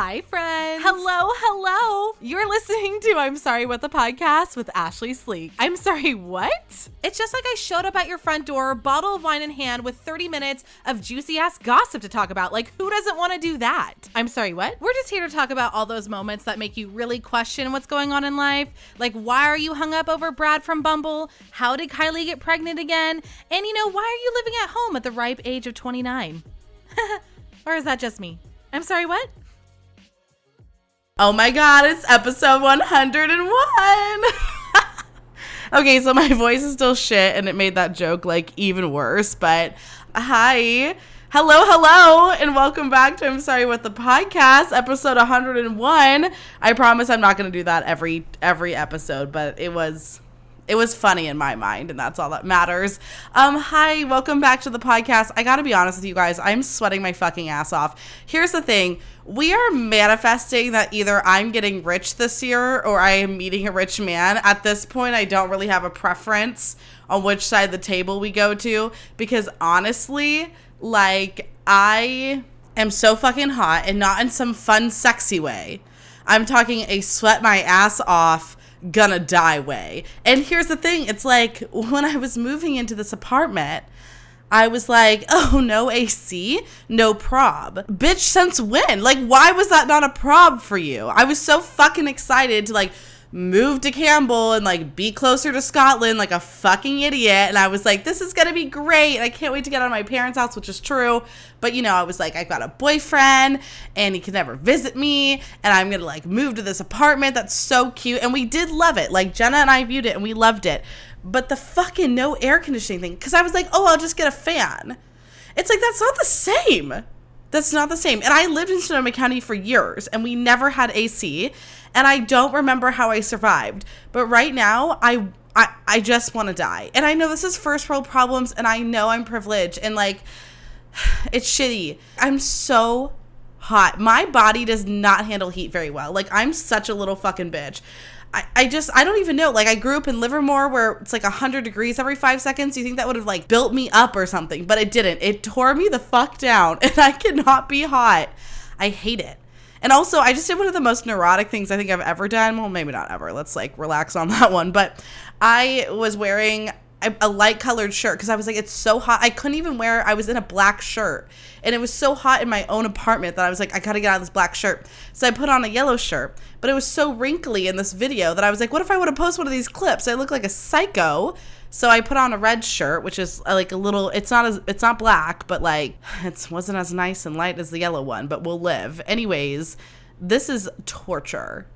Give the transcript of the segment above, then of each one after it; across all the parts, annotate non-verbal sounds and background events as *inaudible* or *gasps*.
Hi, friends. Hello, hello. You're listening to I'm Sorry What the Podcast with Ashley Sleek. I'm sorry, what? It's just like I showed up at your front door, bottle of wine in hand, with 30 minutes of juicy ass gossip to talk about. Like, who doesn't want to do that? I'm sorry, what? We're just here to talk about all those moments that make you really question what's going on in life. Like, why are you hung up over Brad from Bumble? How did Kylie get pregnant again? And, you know, why are you living at home at the ripe age of 29? *laughs* or is that just me? I'm sorry, what? Oh my god, it's episode 101. *laughs* okay, so my *laughs* voice is still shit and it made that joke like even worse, but hi. Hello, hello, and welcome back to I'm Sorry What the Podcast, episode 101. I promise I'm not going to do that every every episode, but it was it was funny in my mind, and that's all that matters. Um, hi, welcome back to the podcast. I gotta be honest with you guys, I'm sweating my fucking ass off. Here's the thing we are manifesting that either I'm getting rich this year or I am meeting a rich man. At this point, I don't really have a preference on which side of the table we go to because honestly, like, I am so fucking hot and not in some fun, sexy way. I'm talking a sweat my ass off gonna die way. And here's the thing it's like when I was moving into this apartment, I was like, *laughs* oh, no AC, no prob. Bitch, since when? Like, why was that not a prob for you? I was so fucking excited to like move to Campbell and like be closer to Scotland like a fucking idiot. And I was like, this is gonna be great. I can't wait to get out of my parents' house, which is true. But you know, I was like, I've got a boyfriend and he can never visit me. And I'm gonna like move to this apartment that's so cute. And we did love it. Like Jenna and I viewed it and we loved it. But the fucking no air conditioning thing, because I was like, oh, I'll just get a fan. It's like, that's not the same. That's not the same. And I lived in Sonoma County for years and we never had AC and I don't remember how I survived. But right now, I I, I just want to die. And I know this is first world problems and I know I'm privileged and like *sighs* it's shitty. I'm so hot. My body does not handle heat very well. Like I'm such a little fucking bitch. I, I just I don't even know. Like I grew up in Livermore where it's like hundred degrees every five seconds. You think that would have like built me up or something, but it didn't. It tore me the fuck down, *laughs* and I cannot be hot. I hate it. And also, I just did one of the most neurotic things I think I've ever done. Well, maybe not ever. Let's like relax on *laughs* that one. But I was wearing a, light colored shirt because I was like, it's so hot. I couldn't even wear. I was in a black shirt, and it was so hot in my own apartment that I was like, I gotta get out of this black shirt. So I put on a yellow shirt, but it was so wrinkly in this video that I was like, what if I want to post one of these clips? I look like a psycho. So I put on a red shirt, which is uh, like a little. It's not as it's not black, but like it wasn't as nice and light as the yellow one. But we'll live. Anyways, this is torture.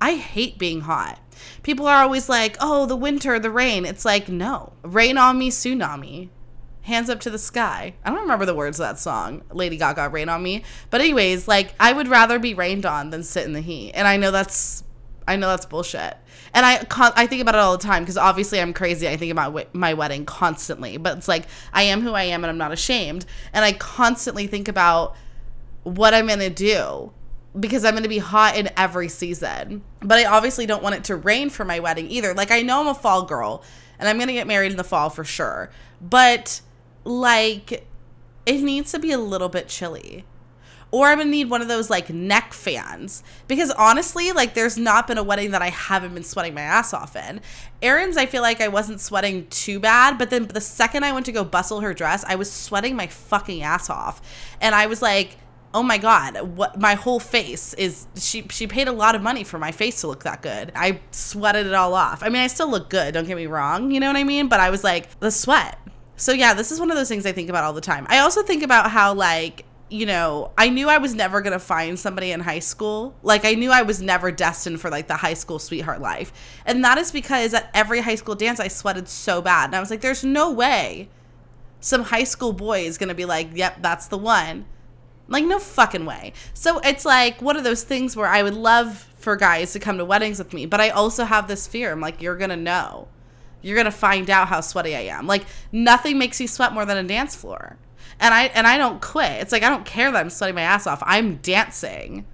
I hate being hot. People are always like, "Oh, the winter, the rain." It's like, no, rain on me, tsunami. Hands up to the sky. I don't remember the words of that song, Lady Gaga, Rain on Me. But anyways, like I would rather be rained on than sit in the heat. And I know that's I know that's bullshit. And I I think about it all the time because obviously I'm crazy. I think about my wedding constantly, but it's like I am who I am and I'm not ashamed. And I constantly think about what I'm to do because I'm to be hot in every season. But I obviously don't want it to rain for my wedding either. Like I know I'm a fall girl and I'm to get married in the fall for sure. But like it needs to be a little bit chilly or I'm gonna need one of those like neck fans because honestly, like there's not been a wedding that I haven't been sweating my ass off in. Erin's, I feel like I wasn't sweating too bad, but then the second I went to go bustle her dress, I was sweating my fucking ass off, and I was like. Oh my god, what my whole face is she she paid a lot of money for my face to look that good. I sweated it all off. I mean, I still look good, don't get me wrong, you know what I mean? But I was like, the sweat. So yeah, this is one of those things I think about all the time. I also think about how like you know, I knew I was never going to find somebody in high school. Like, I knew I was never destined for like the high school sweetheart life. And that is because at every high school dance, I sweated so bad. And I was like, there's no way some high school boy is going to be like, yep, that's the one. Like, no fucking way. So it's like one of those things where I would love for guys to come to weddings with me, but I also have this fear. I'm like, you're going to know. You're going to find out how sweaty I am. Like, nothing makes you sweat more than a dance floor and I and I don't quit. It's like I don't care that I'm sweating my ass off. I'm dancing,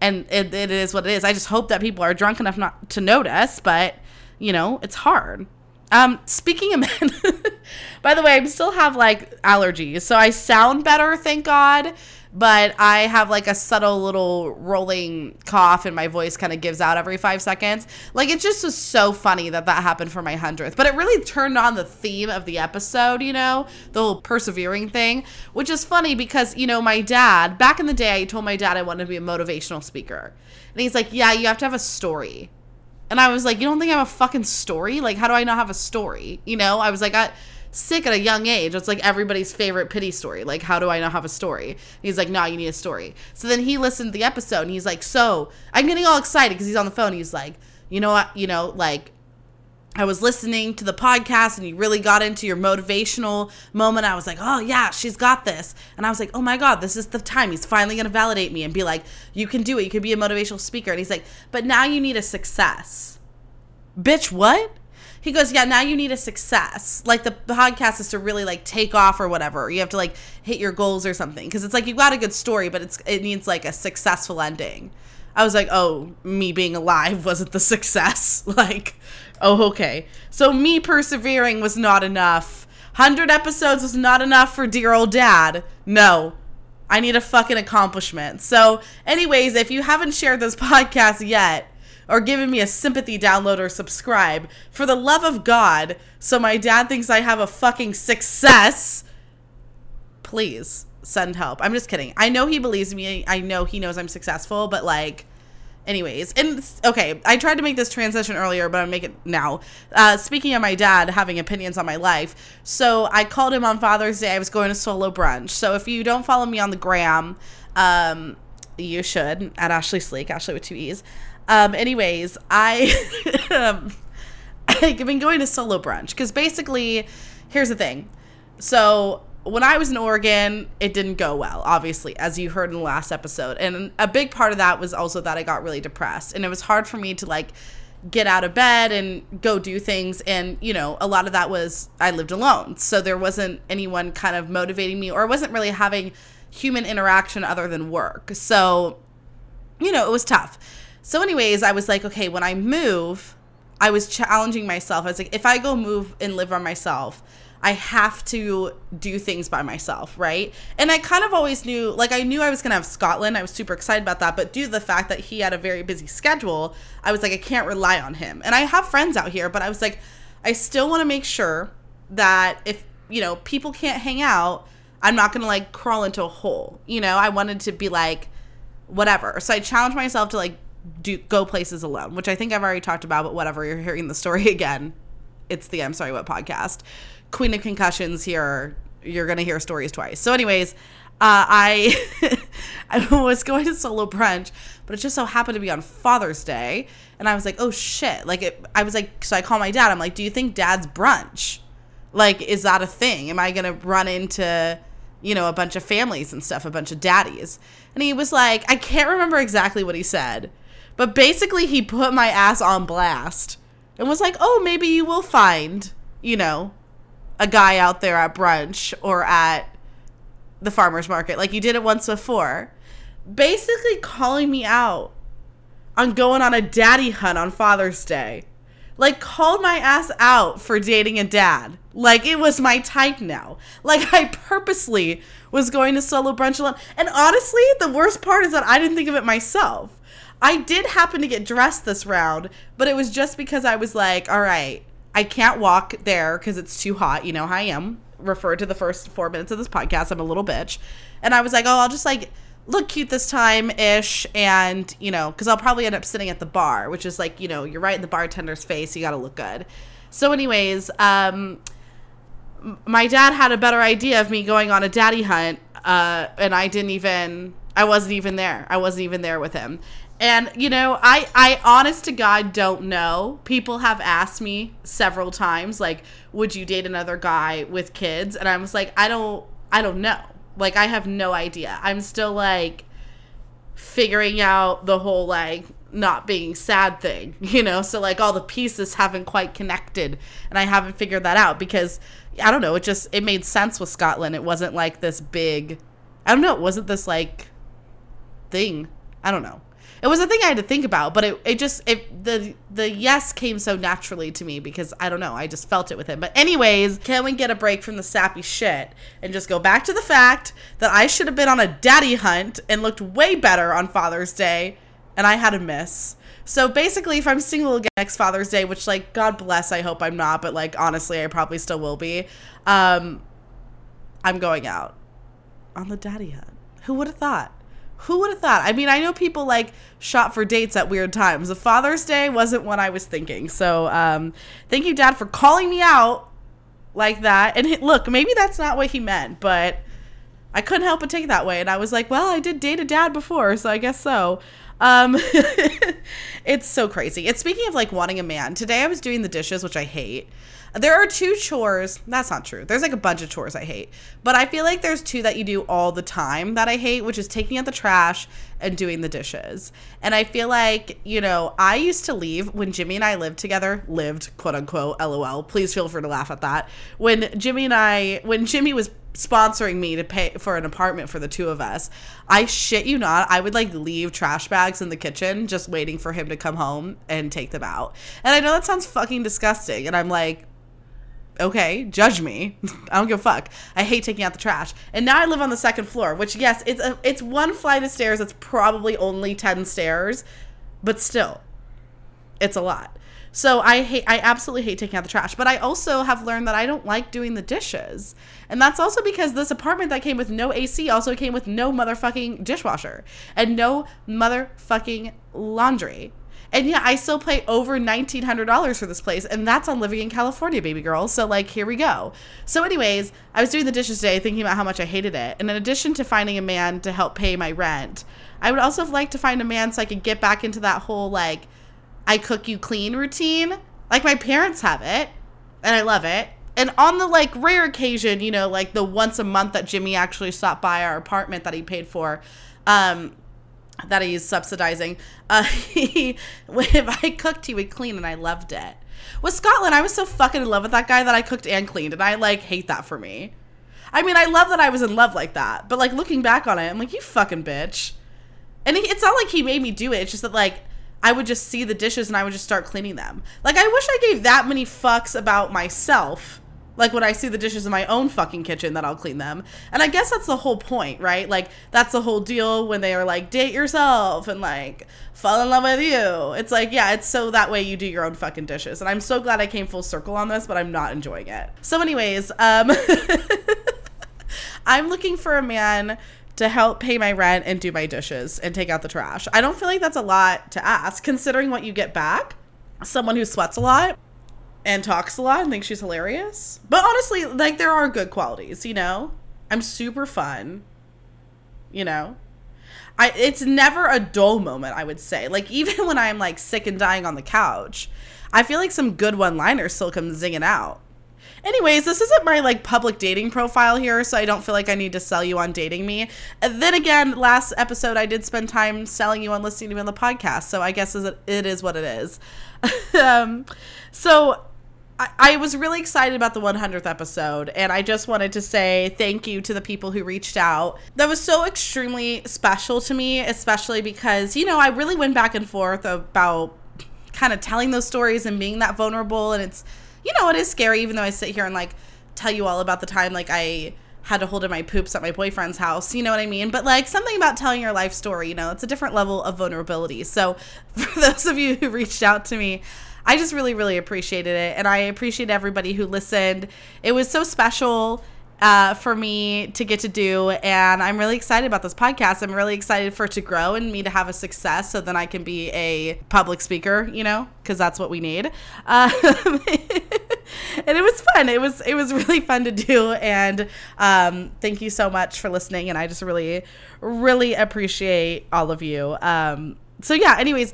and it, it is what it is. I just hope that people are drunk enough not to notice, but you know it's hard. Um, speaking of men, *laughs* by the way, I still have like allergies, so I sound better, thank God. But I have like a subtle little rolling cough and my voice kind of gives out every five seconds. Like it just was so funny that that happened for my 100th. But it really turned on the theme of the episode, you know, the whole persevering thing, which is funny because, you know, my dad, back in the day, I told my dad I wanted to be a motivational speaker. And he's like, yeah, you have to have a story. And I was like, you don't think I have a fucking story? Like, how do I not have a story? You know, I was like, I sick at a young age. It's like everybody's favorite pity story. Like, how do I not have a story? And he's like, no, you need a story. So then he listened to the episode and he's like, so I'm getting all excited because he's on the phone. He's like, you know what? You know, like, I was listening to the podcast and you really got into your motivational moment. I was like, oh, yeah, she's got this. And I was like, oh my God, this is the time. He's finally going to validate me and be like, you can do it. You can be a motivational speaker. And he's like, but now you need a success. Bitch, what? He goes, yeah, now you need a success. Like the podcast is to really like take off or whatever. You have to like hit your goals or something because it's like you've got a good story, but it's it needs like a successful ending. I was like, oh, me being alive wasn't the *laughs* success. like, oh, okay. So me persevering was not enough. 100 episodes was not enough for dear old dad. No. I need a fucking accomplishment. So, anyways, if you haven't shared this *laughs* podcast yet, or giving me a sympathy download or subscribe. For the love of God, so my dad thinks I have a fucking success. Please send help. I'm just kidding. I know he believes me. I know he knows I'm successful, but like anyways and okay i tried to make this transition earlier but i'll make it now uh, speaking of my dad having opinions on my life so i called him on father's day i was going to solo brunch so if you don't follow me on the gram um, you should at ashley sleek ashley with two e's um, anyways, I *laughs* um, I've been going to solo brunch because basically, here's the thing. So when I was in Oregon, it didn't go well, obviously, as you heard in the last episode. And a big part of that was also that I got really depressed. And it was hard for me to like get out of bed and go do things. And, you know, a lot of that was I lived alone. So there wasn't anyone kind of motivating me, or wasn't really having human interaction other than work. So, you know, it was tough. So, anyways, I was like, okay, when I move, I was challenging myself. I was like, if I go move and live by myself, I have to do things by myself, right? And I kind of always knew, like, I knew I was gonna have Scotland. I was super excited about that. But due to the fact that he had a very busy schedule, I was like, I can't rely on him. And I have friends out here, but I was like, I still wanna make sure that if, you know, people can't hang out, I'm not gonna like crawl into a hole. You know, I wanted to be like, whatever. So I challenged myself to like do go places alone, which I think I've already talked about, but whatever, you're hearing the story *laughs* again. It's the I'm sorry what podcast. Queen of concussions here. You're gonna hear stories twice. So, anyways, uh, I *laughs* I was going to solo brunch, but it just so happened to be on Father's Day, and I was like, oh shit! Like it, I was like, so I call my dad. I'm like, do you think Dad's brunch? Like, is that a thing? Am I gonna run into you know a bunch of families and stuff, a bunch of daddies? And he was like, I can't remember exactly what he said but basically, he put my ass on blast and was like, oh, maybe you will find, you know, a guy out there at brunch or at the farmer's market like you did it once before. Basically, calling me out on going on a daddy hunt on Father's Day. Like, called my ass out for dating a dad. Like, it was my type now. Like, I purposely was going to solo brunch alone. And honestly, the worst part is that I didn't think of it myself. I did happen to get dressed this round, but it was just because I was like, all right, I can't walk there because it's too hot. You know how I am. Referred to the first four minutes of this podcast. I'm a little bitch. And I was like, oh, I'll just like look cute this time ish. And, you know, because I'll probably end up sitting at the bar, which is like, you know, you're right in the bartender's face. You got to look good. So, anyways, um, my dad had a better idea of me going on a daddy hunt. Uh, and I didn't even, I wasn't even there. I wasn't even there with him. And you know, I I honest to God don't know. People have asked me several times like, "Would you date another guy with kids?" And I was like, "I don't I don't know. Like I have no idea. I'm still like figuring out the whole like not being sad thing, *laughs* you know? So like all the pieces haven't quite connected and I haven't figured that out because I don't know, it just it made sense with Scotland. It wasn't like this big I don't know, it wasn't this like thing. I don't know. It was a thing I had to think about, but it, it just it the the yes came so naturally to me because I don't know, I just felt it with him. But anyways, can we get a break from the sappy shit and just go back to the fact that I should have been on a daddy hunt and looked way better on Father's Day and I had a miss. So basically, if I'm single again next Father's Day, which like God bless, I hope I'm not, but like honestly, I probably still will be. Um, I'm going out on the daddy hunt. Who would have thought? Who would have thought? I mean, I know people like shop for dates at weird times. The Father's Day wasn't what I was thinking. So, um, thank you, Dad, for calling me out like that. And look, maybe that's not what he meant, but I couldn't help but take it that way. And I was like, well, I did date a dad before, so I guess so. Um, *laughs* it's so crazy. It's speaking of like wanting a man. Today I was doing the dishes, which I hate. There are two chores. That's not true. There's like a bunch of chores I hate. But I feel like there's two that you do all the time that I hate, which is taking out the trash and doing the dishes. And I feel like, you know, I used to leave when Jimmy and I lived together, lived, quote unquote, lol. Please feel free to laugh at that. When Jimmy and I, when Jimmy was sponsoring me to pay for an apartment for the two of us. I shit you not, I would like leave trash bags in the kitchen just waiting for him to come home and take them out. And I know that sounds fucking disgusting. And I'm like, okay, judge me. *laughs* I don't give a fuck. I hate taking out the trash. And now I live on the second floor, which yes, it's a, it's one flight of stairs. It's probably only 10 stairs, but still it's a lot. So I hate I absolutely hate taking out the trash, but I also have learned that I don't like doing the dishes. And that's also because this apartment that came with no AC also came with no motherfucking dishwasher and no motherfucking laundry. And yeah, I still pay over $1,900 for this place, and that's on living in California, baby girl. So, like, here we go. So, anyways, I was doing the dishes today thinking about how much I hated it. And in addition to finding a man to help pay my rent, I would also like to find a man so I could get back into that whole, like, I cook you clean routine. Like, my parents have it, and I love it. And on the like rare occasion, you know, like the once a month that Jimmy actually stopped by our apartment that he paid for, um, that he's subsidizing. Uh, *laughs* he, if I cooked, he would clean, and I loved it. With Scotland, I was so fucking in love with that guy that I cooked and cleaned, and I like hate that for me. I mean, I love that I was in love like that, but like looking back on it, I'm like, you fucking bitch. And it's not like he made me do it. It's just that like I would just see the dishes and I would just start cleaning them. Like I wish I gave that many fucks about myself like when I see the dishes in my own fucking kitchen, that I'll clean them. And I guess that's the whole point, right? Like that's the whole deal when they are like date yourself and like fall in love with you. It's like, yeah, it's so that way you do your own fucking dishes. And I'm so glad I came full circle on this, but I'm not enjoying it. So anyways, um *laughs* I'm looking for a man to help pay my rent and do my dishes and take out the trash. I don't feel like that's a lot to ask considering what you get back. Someone who sweats a lot and talks a lot and thinks she's hilarious. But honestly, like there are good qualities, you know? I'm super fun. You know? I it's never a dull moment, I would say. Like *laughs* even when I'm like sick and dying on the couch, I feel like some good one-liners still come zinging out. Anyways, this isn't my like public dating profile here, so I don't feel like I need to sell you on dating me. And then again, last episode I did spend time selling you on listening to me on the podcast, so I guess it is what it is. *laughs* um, so I, I was really excited about the 100th episode, and I just wanted to say thank you to the people who reached out. That was so extremely special to me, especially because, you know, I really went back and forth about kind of telling those stories and being that vulnerable. And it's, you know, it is scary, even though I sit here and like tell you all about the time like I had to hold in my poops at my boyfriend's house. You know what I mean? But like something about telling your life story, you know, it's a different level of vulnerability. So *laughs* for those of you who reached out to me, I just really, really appreciated it. And I appreciate everybody who listened. It was so special uh, for me to get to do. And I'm really excited about this podcast. I'm really excited for it to grow and me to have a success so then I can be a public speaker, you know, because that's what we need. Um, *laughs* and it was fun. It was it was really fun to do. And um, thank you so much for listening. And I just really, really appreciate all of you. Um, so yeah anyways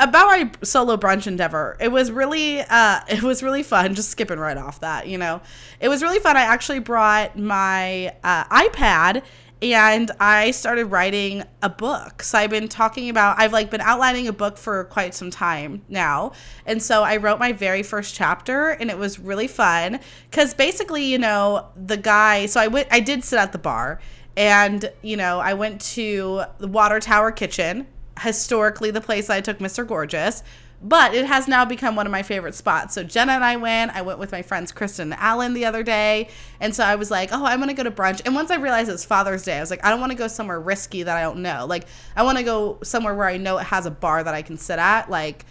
about my solo brunch endeavor it was really uh *laughs* it was really fun just skipping right off that you know. It was really fun i actually brought my uh, ipad and i started writing a book. So i've been talking about i've like been outlining a book for quite some time now and so i wrote my very first chapter and it was really fun because basically you know the guy so i went i did sit at the bar and you know i went to the water tower kitchen historically the place I took Mr. Gorgeous, but it has now become one of my favorite spots. So Jenna and I went. I went with my friends Kristen and Allen the other day. And so I was like, oh, I'm going to go to brunch. And once I realized it was Father's Day, I was like, I don't want to go somewhere risky that I don't know. Like, I want to go somewhere where I know it has a bar that I can sit at. Like,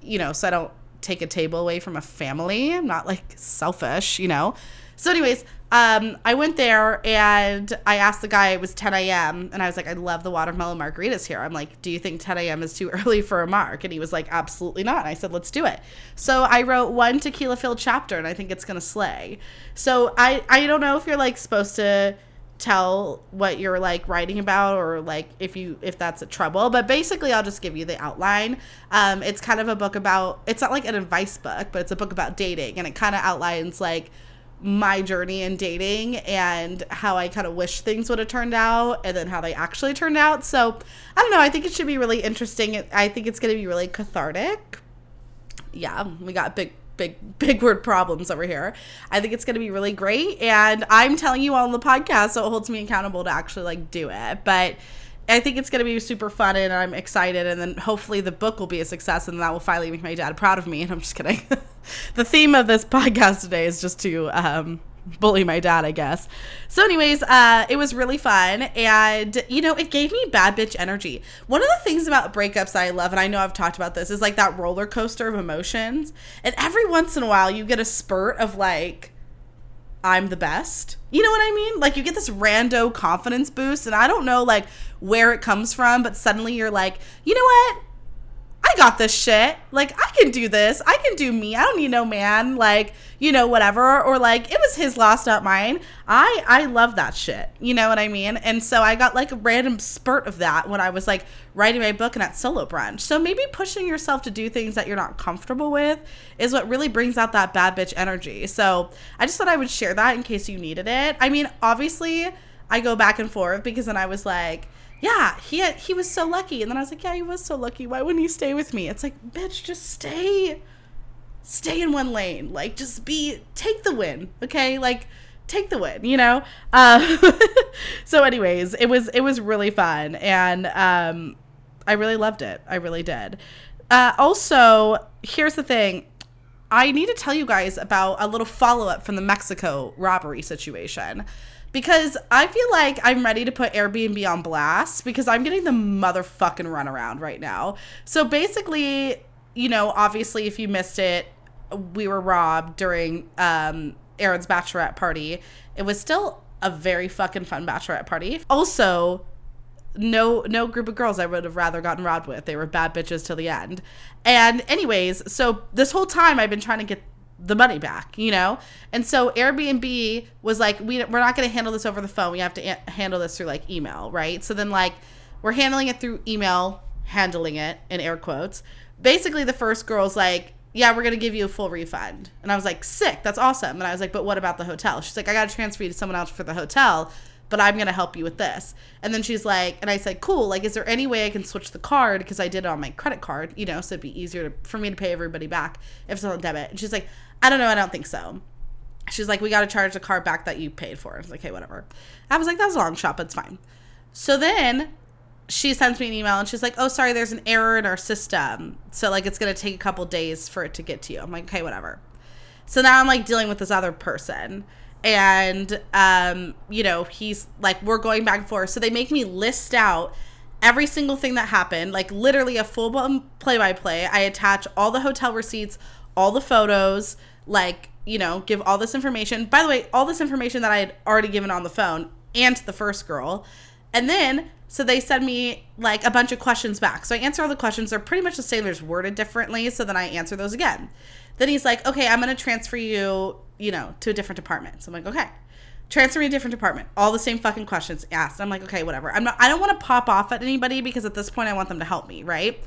you know, so I don't take a table away from a family. I'm not like selfish, you know? So, anyways, um, I went there and I asked the guy, it was 10 a.m. And I was like, I love the watermelon margaritas here. I'm like, do you think 10 a.m. is too *laughs* early for a mark? And he was like, absolutely not. And I said, let's do it. So I wrote one tequila filled chapter and I think it's going to slay. So I, I don't know if you're like supposed to tell what you're like writing about or like if you if that's a trouble but basically i'll just give you the outline um it's kind of a book about it's not like an advice book but it's a book about dating and it kind of outlines like my journey in dating and how I kind of wish things would have turned out and then how they actually turned out. So, I don't know. I think it should be really interesting. I think it's going to be really cathartic. Yeah, we got big big big word problems over here. I think it's going to be really great and I'm telling you all on the podcast so it holds me accountable to actually like do it. But I think it's going to be super fun and I'm excited. And then hopefully the book will be a success and that will finally make my dad proud of me. And I'm just kidding. *laughs* the theme of this *laughs* podcast today is just to um, bully my dad, I guess. So, anyways, uh, it was really fun. And, you know, it gave me bad bitch energy. One of the things about breakups I love, and I know I've talked about this, is like that roller coaster of emotions. And every once in a while, you get a spurt of like, I'm the best. You know what I mean? Like you get this rando confidence boost and I don't know like where it comes from, but suddenly you're like, "You know what? I got this shit. Like, I can do this. I can do me. I don't need no man. Like, you know, whatever. Or like, it was his loss, not mine. I I love that shit. You know what I mean? And so I got like a random spurt of that when I was like writing my book and at solo brunch. So maybe pushing yourself to do things that you're not comfortable with is what really brings out that bad bitch energy. So I just thought I would share that in case you needed it. I mean, obviously, I go back and forth because then I was like yeah, he had, he was so lucky. And then I was like, yeah, he was so lucky. Why wouldn't he stay with me? It's like, bitch, just stay, stay in one lane. Like, just be, take the win, okay? Like, take the win, you know? Uh, *laughs* so, anyways, it was, it was really fun. And um, I really loved it. I really did. Uh, also, here's the thing. I need to tell you guys about a little follow up from the Mexico robbery situation because I feel like I'm ready to put Airbnb on blast because I'm getting the motherfucking runaround right now. So basically, you know, obviously, if you missed it, we were robbed during um, Erin's bachelorette party. It was still a very fucking fun bachelorette party. Also, no no group of girls I would have rather gotten robbed with. They were bad bitches till the end. And anyways, so this whole time I've been trying to get the money back, you know? And so Airbnb was like, we, we're not going to handle this over the phone. We have to a- handle this through like email, right? So then, like, we're handling it through email, handling it in air quotes. Basically, the first girl's like, yeah, we're going to give you a full refund. And I was like, sick, that's awesome. And I was like, but what about the hotel? She's like, I got to transfer you to someone else for the hotel, but I'm going to help you with this. And then she's like, and I said, cool, like, is there any way I can switch the card? Because I did it on my credit card, you know, so it'd be easier to, for me to pay everybody back if it's on debit. And she's like, I don't know. I don't think so. She's like, we got to charge the car back that you paid for. I was like, hey, whatever. I was like, that's a long shot, but it's fine. So then she sends me an email and she's like, oh, sorry, there's an error in our system. So, like, it's going to take a couple days for it to get to you. I'm like, okay, whatever. So now I'm like dealing with this other person. And, um, you know, he's like, we're going back and forth. So they make me list out every single thing that happened, like literally a full blown play by play. I attach all the hotel receipts, all the photos, like, you know, give all this information. By the way, all this information that I had already given on the phone and the first girl. And then, so they send me like a bunch of questions back. So I answer all the questions. They're pretty much the same, there's worded differently. So then I answer those again. Then he's like, okay, I'm going to transfer you, you know, to a different department. So I'm like, okay. Transfer me to a different department. All the same fucking questions asked. I'm like, okay, whatever. I'm not, I don't want to pop off at anybody because at this point I want them to help me, right?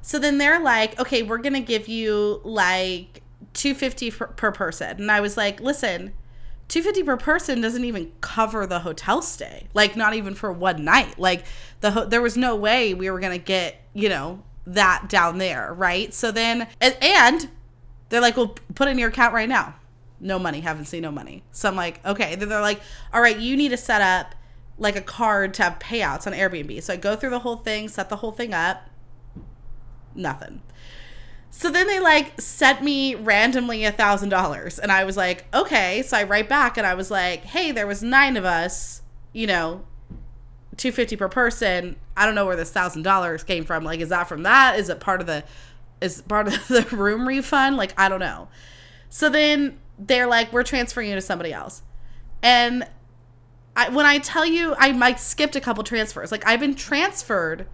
So then they're like, okay, we're going to give you like 250 per, per person. And I was like, listen, 250 per person doesn't even cover the hotel stay. Like not even for one night. Like the ho- there was no way we were going to get, you know, that down there, right? So then and, and they're like, "Well, put in your account right now." No money, haven't seen no money. So I'm like, "Okay." Then they're like, "All right, you need to set up like a card to have payouts on Airbnb. So I go through the whole thing, set the whole thing up. Nothing. So then they like sent me randomly a thousand dollars, and I was like, okay. So I write back and I was like, hey, there was nine of us, you know, two fifty per person. I don't know where this thousand dollars came from. Like, is that from that? Is it part of the is part of *laughs* the room refund? Like, I don't know. So then they're like, we're transferring you to somebody else, and I, when I tell you, I might skipped a couple transfers. Like, I've been transferred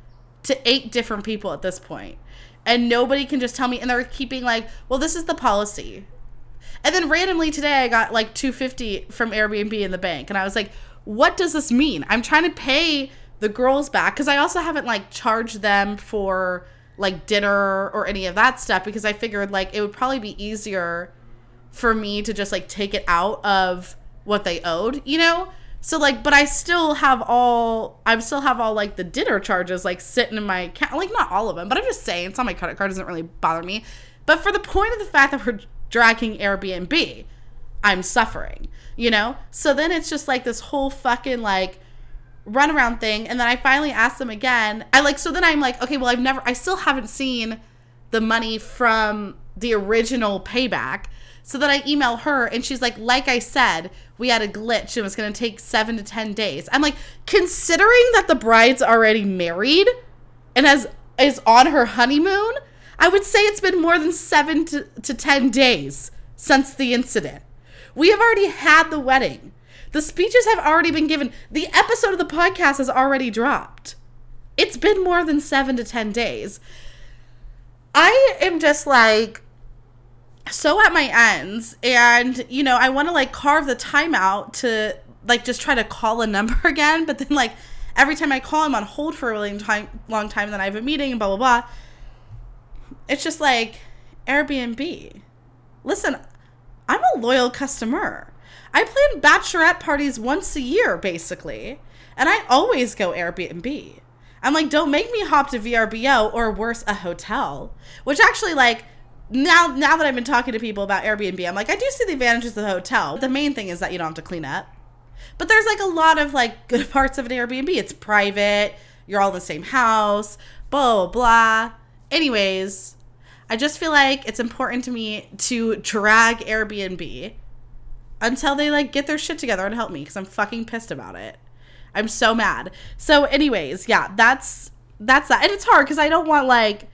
to eight different people at this point and nobody can just tell me and they're keeping like well this is the policy. And then randomly today i got like 250 from airbnb in the bank and i was like what does this mean? I'm trying to pay the girls back because i also haven't like charged them for like dinner or any of that stuff because i figured like it would probably be easier for me to just like take it out of what they owed you know so like, but I still have all I still have all like the dinner charges like sitting in my account. Like not all of them, but I'm just saying it's on my credit card doesn't really bother me. But for the point of the fact that we're dragging Airbnb, I'm suffering, you know? So then it's just like this whole fucking like runaround thing. And then I finally asked them again. I like so then I'm like, okay, well I've never I still haven't seen the money from the original payback. So then I email her and she's like, like I said, we had a glitch and it was going to take seven to 10 days. I'm like, considering that the bride's already married and has is on her honeymoon, I would say it's been more than seven to, to 10 days since the incident. We have already had the wedding. The speeches have already been given. The episode of the podcast has already dropped. It's been more than seven to 10 days. I am just like, so at my ends and you know i want to like carve the time out to like just try to call a number *laughs* again but then like every time i call i'm on hold for a really time long time and then i have a meeting and blah blah blah. It's just like airbnb. Listen i'm a loyal customer. I plan bachelorette parties once a year basically and i always go airbnb. I'm like don't make me hop to vrbo or worse a hotel which actually like now now that I've been talking to people about Airbnb, I'm like, I do see the advantages of the hotel. The main thing is that you don't have to clean up. But there's like a lot of like good *laughs* parts of an Airbnb. It's private, you're all in the same house, blah blah blah. Anyways, I just feel like it's important to me to drag Airbnb until they like get their shit together and help me because I'm fucking pissed about it. I'm so mad. So, anyways, yeah, that's that's that. And it's hard because I don't want like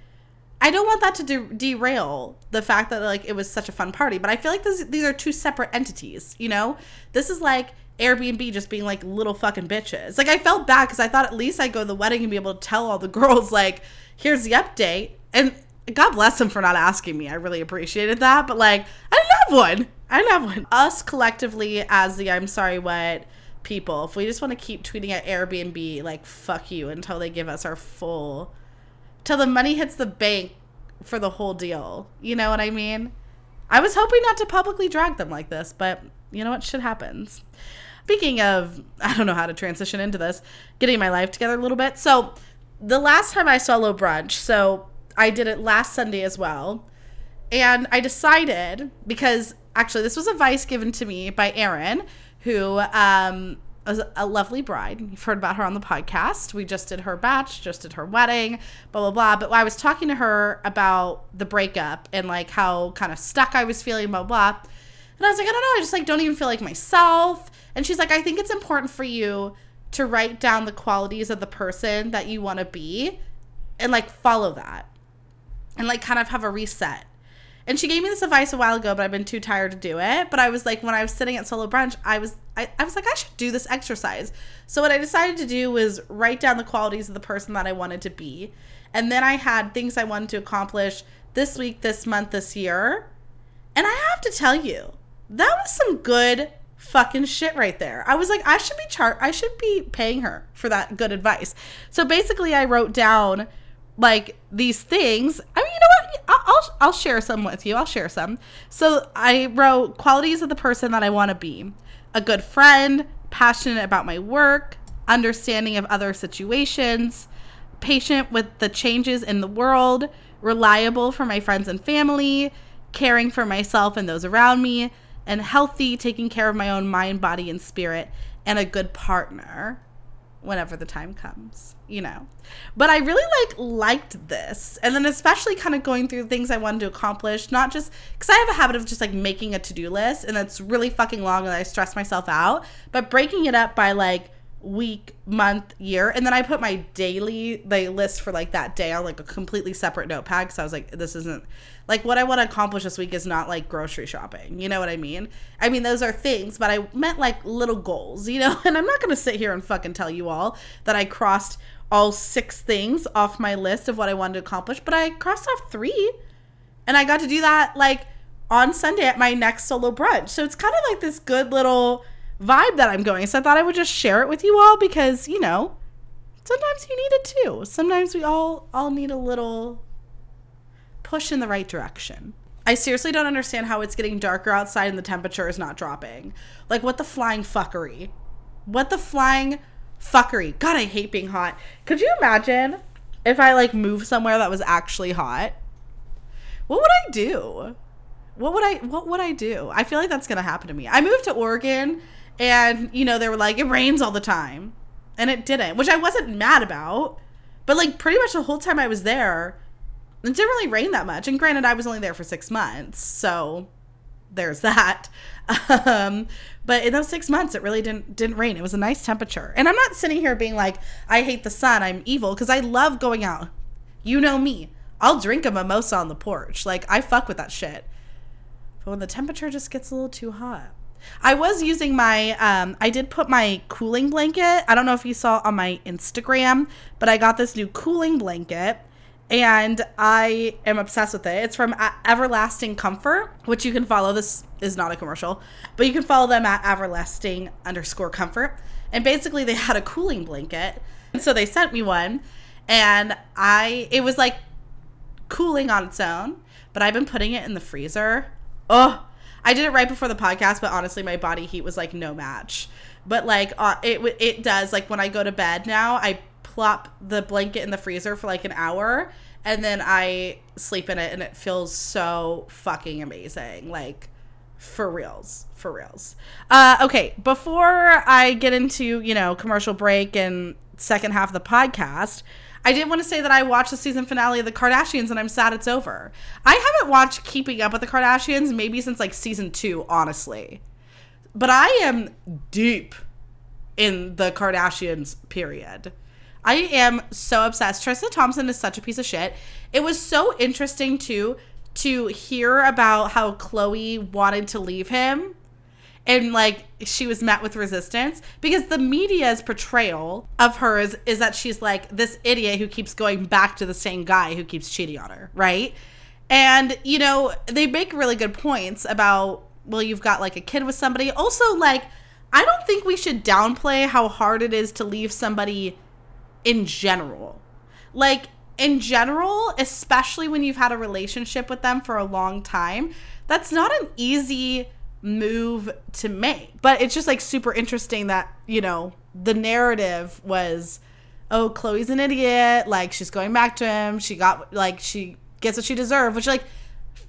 I don't want that to de- derail the fact that like it was such a fun party, but I feel like this, these are two separate entities. You know, this is like Airbnb just being like little fucking bitches. Like I felt bad because I thought at least I'd go to the wedding and be able to tell all the *laughs* girls like, here's the update. And God bless them for not asking me. I really appreciated that. But like, I didn't have one. I didn't have one. Us collectively as the I'm sorry what people, if we just want to keep tweeting at Airbnb like fuck you until they give us our full till the money hits the bank for the whole deal. You know what I mean? I was hoping not to publicly drag them like this, but you know what? Shit happens. Speaking of, *laughs* I don't know how to transition into this, getting my life together a little bit. So, the last time I solo brunch, so I did it last Sunday as well. And I decided, because actually, this was advice given to me by Erin, who um, a, a, lovely bride. You've heard about her on the podcast. We just did her batch, just did her wedding, blah, blah, blah. But I was talking to her about the breakup and like how kind of stuck I was feeling, blah, blah. And I was like, I don't know. I just like don't even feel like myself. And she's like, I think it's important for you to write down the qualities of the person that you want to be and like follow that and like kind of have a reset and she gave me this advice a while ago, but I've been too tired to do it. But I was like, when I was sitting at solo brunch, I was I, I was like, I should do this exercise. So what I decided to do was write down the qualities of the person that I wanted to be. And then I had things I wanted to accomplish this week, this month, this year. And I have to tell you, that was some good fucking shit right there. I was like, I should be chart I should be paying her for that good advice. So basically I wrote down like these things. I mean, you know what? I'll, I'll, share some with you. I'll share some. So I wrote qualities of the person that I want to be: a good friend, passionate about my work, understanding of other situations, patient with the changes in the world, reliable for my friends and family, caring for myself and those around me, and healthy, taking care of my own mind, body, and spirit, and a good partner. Whenever the time comes, you know. But I really like liked this. And then especially kind of going through things I wanted to accomplish, not just cuz I have a habit of just like making a to-do list and it's really fucking long and I stress myself out, but breaking it up by like week, month, year, and then I put my daily like list for like that day on like a completely separate notepad because I was like, this isn't like what I want to accomplish this week is not like grocery shopping. You know what I mean? I mean those are things, but I meant like little goals, you know. *laughs* And I'm not gonna sit here and fucking tell you all that I crossed all six things off my list of what I wanted to accomplish, but I crossed off three, and I got to do that like on Sunday at my next solo brunch. So it's kind of like this good little vibe that I'm going. So I thought I would just share it with you all because, you know, sometimes you need it too. Sometimes we all all need a little push in the right direction. I seriously don't understand how it's getting darker outside and the temperature is not dropping. Like what the flying fuckery? What the flying fuckery? God, I hate being hot. Could you imagine if I like moved somewhere that was actually hot? What would I do? What would I what would I do? I feel like that's to happen to me. I moved to Oregon and, you know, they were like, it rains all the time. And it didn't, which I wasn't mad about. But, like, pretty much the whole time I was there, it didn't really rain that much. And granted, I was only there for six months. So there's that. *laughs* Um, but in those six months, it really didn't didn't rain. It was a nice temperature. And I'm not sitting here being like, I hate the sun. I'm evil because I love going out. You know me. I'll drink a mimosa on the porch. Like I fuck with that shit. But when the temperature just gets a little too hot, I was using my, um, I did put my cooling blanket. I don't know if you saw on my Instagram, but I got this new cooling blanket and I am obsessed with it. It's from Everlasting Comfort, which you can follow. This is not a commercial, but you can follow them at Everlasting underscore Comfort. And basically, they had a cooling blanket, and so they sent me one, and I it was like cooling on its own, but I've been putting it in the freezer. Oh, I did it right before the podcast, but honestly, my body heat was like no match. But like uh, it it does like when I go to bed now, I plop the blanket in the freezer for like an hour and then I sleep in it and it feels so fucking amazing. Like for reals, for reals. Uh, okay, before I get into, you know, commercial break and second half of the podcast, I did want to say that I watched the season finale of The Kardashians and I'm sad it's over. I haven't watched Keeping Up with the Kardashians maybe since like season two, honestly. But I am deep in the Kardashians period. I am so obsessed. Tristan Thompson is such a piece of shit. It was so interesting too to hear about how Khloe wanted to leave him and like she was met with resistance because the media's portrayal of her is, is that she's like this idiot who keeps going back to the same guy who keeps cheating on her, right? And you know, they make really good points about well, you've got like a kid with somebody. Also, like, I don't think we should downplay how hard it is to leave somebody in general. Like, in general, especially when you've had a relationship with them for a long time, that's not an easy move to make. But it's just like super interesting that, you know, the narrative was oh, Khloe's an idiot, like she's going back to him. She got like she gets what she deserved, which like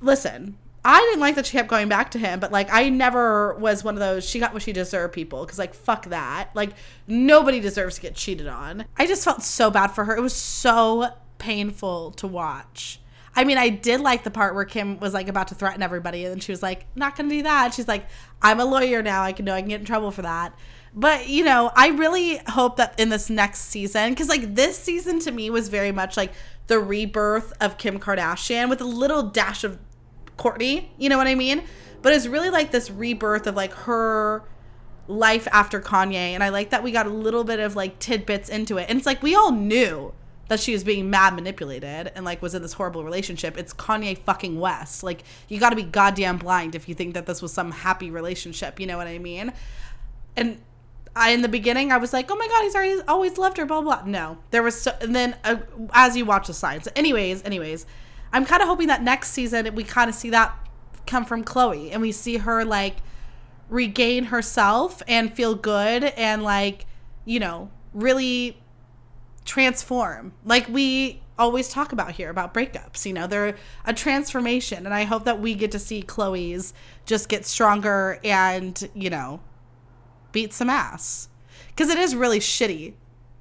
listen, I didn't like that she kept going back to him, but like I never was one of those she got what she deserved people because like fuck that. Like nobody deserves to get cheated on. I just felt so bad for her. It was so painful to watch. I mean, I did like the part where Kim was like about to threaten everybody, and she was like, "Not gonna do that." She's like, "I'm a lawyer now. I can know I can get in trouble for that." But you know, I really hope that in this next season, because like this season to me was very much like the rebirth of Kim Kardashian with a little dash of Kourtney. You know what I mean? But it's really like this rebirth of like her life after Kanye, and I like that we got a little bit of like tidbits into it, and it's like we all knew that she was being mad manipulated and like was in this horrible relationship. It's Kanye fucking West. Like you got to be goddamn blind if you think that this was some happy relationship. You know what I mean? And I in the beginning I was like, oh my god, he's already always loved her. Blah blah. No, there was so. And then uh, as you watch the signs, anyways, anyways, I'm kind of hoping that next season we kind of see that come from Khloe and we see her like regain herself and feel good and like you know really transform like we always talk about here about breakups you know they're a transformation and i hope that we get to see Khloe's just get stronger and you know beat some ass because it is really shitty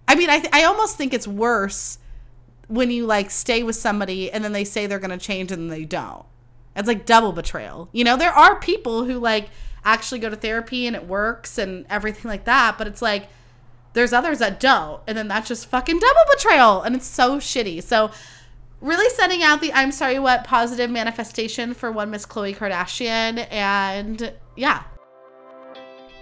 I mean, I th- I almost think it's worse when you like stay with somebody and then they say they're going to change and they don't. It's like double betrayal. You know, there are people who like actually go to therapy and it works and everything like that, but it's like there's others that don't and then that's just fucking double betrayal and it's so shitty. So really sending out the I'm sorry what positive manifestation for one Miss Khloe Kardashian and yeah.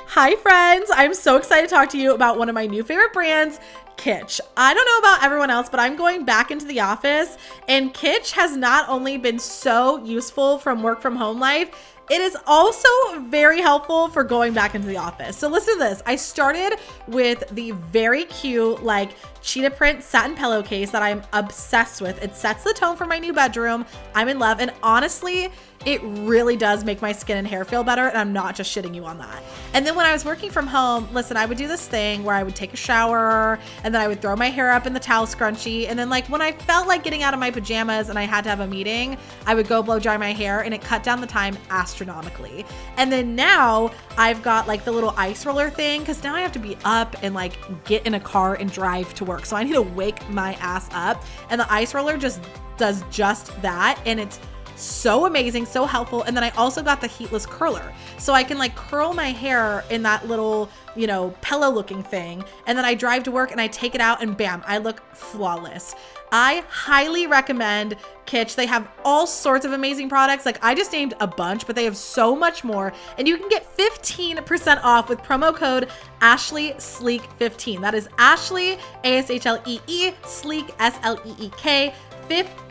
Hi friends, I'm so excited to talk to you about one of my new favorite brands, Kitsch. I don't know about everyone else, but I'm going back into the office and Kitsch has not only been so useful from work from home life, it is also very helpful for going back into the office. So listen to this. I started with the very cute, like cheetah print satin pillowcase that I'm obsessed with. It sets the tone for my new bedroom. I'm in love. And honestly, it really does make my skin and hair feel better. And I'm not just shitting you on that. And then when I was working from home, listen, I would do this thing where I would take a shower and then I would throw my hair up in the towel scrunchie. And then, like, when I felt like getting out of my pajamas and I had to have a meeting, I would go blow dry my hair and it cut down the time astronomically. And then now I've got like the little ice roller thing because now I have to be up and like get in a car and drive to work. So I need to wake my ass up. And the ice roller just does just that. And it's so amazing, so helpful. And then I also got the heatless curler. So I can like curl my hair in that little, you know, pillow looking thing. And then I drive to work and I take it out and bam, I look flawless. I highly recommend Kitsch. They have all sorts of amazing products. Like I just named a bunch, but they have so much more. And you can get 15% off with promo code Ashlee Sleek 15. That is Ashlee, A S H L E E, Sleek, S L E E K, 15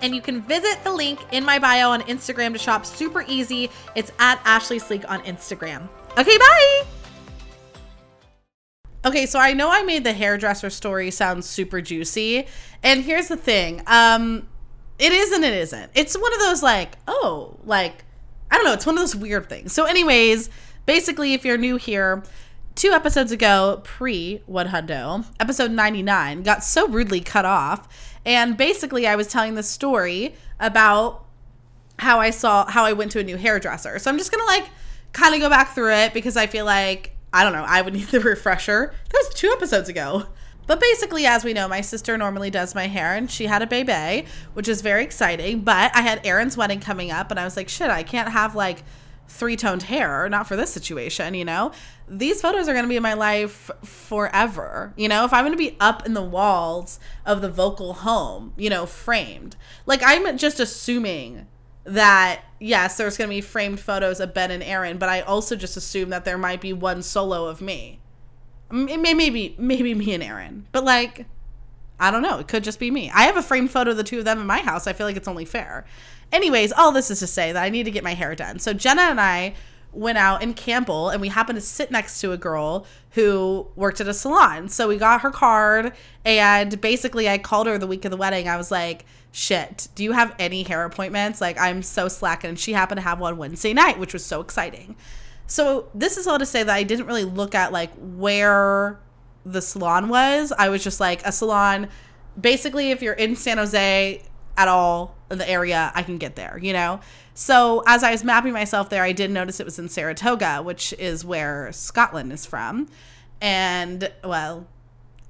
and you can visit the link in my bio on Instagram to shop super easy. It's at Ashlee Sleek on Instagram. Okay, bye. Okay, so I know I made the hairdresser story sound super juicy, and here's the thing. Um it is and it isn't. It's one of those like, oh, like I don't know, it's one of those weird things. So anyways, basically if you're new here, two episodes ago, pre One Hundo, episode 99, got so rudely cut off. And basically, I was telling the story about how I saw, how I went to a new hairdresser. So I'm just gonna like kind of go back through it because I feel like, I don't know, I would *laughs* need the refresher. That was two episodes ago. But basically, as we know, my sister normally does my hair and she had a baby, which is very exciting. But I had Erin's wedding coming up and I was like, shit, I can't have like three toned hair, not for this situation, you know? These photos are going to be in my life forever. You know, if I'm going to be up in the walls of the vocal home, you know, framed, like I'm just assuming that yes, there's going to be framed photos of Ben and Erin, but I also just assume that there might be one solo of me. Maybe, maybe me and Erin, but like, I don't know. It could just be me. I have a framed photo of the two of them in my house. I feel like it's only fair. Anyways, all this is to say that I need to get my hair done. So Jenna and I went out in Campbell and we happened to sit next to a girl who worked at a salon. So we got her card and basically I called her the week of the wedding. I was like, shit, do you have any hair appointments? Like I'm so slacking. And she happened to have one Wednesday night, which was so exciting. So this is all to say that I didn't really look at like where the salon was. I was just like a salon. Basically, if you're in San Jose at all the area, I can get there, you know? So as I was mapping myself there, I did notice it was in Saratoga, which is where Scotland is from. And well,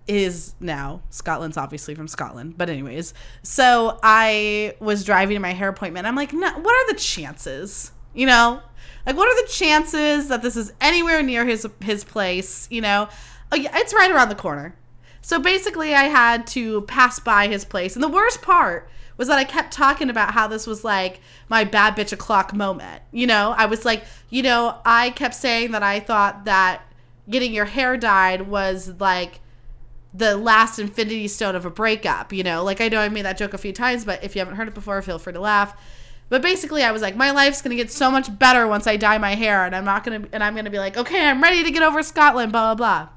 is now Scotland's obviously from Scotland, but anyways. So I was driving to my hair appointment. I'm like, what are the chances? You know, like what are the chances that this is anywhere near his his place? You know, oh yeah, it's right around the corner. So basically, I had to pass by his place, and the worst part was that I kept talking about how this was like my bad bitch o'clock moment. You know, I was like, you know, I kept saying that I thought that getting your hair dyed was like the last infinity stone of a breakup, you know? Like I know I made that joke a few times, but if you haven't heard it before, feel free to laugh. But basically, I was like, my life's gonna get so much better once I dye my hair, and I'm not gonna, and I'm gonna be like, okay, I'm ready to get over Scotland, blah blah blah.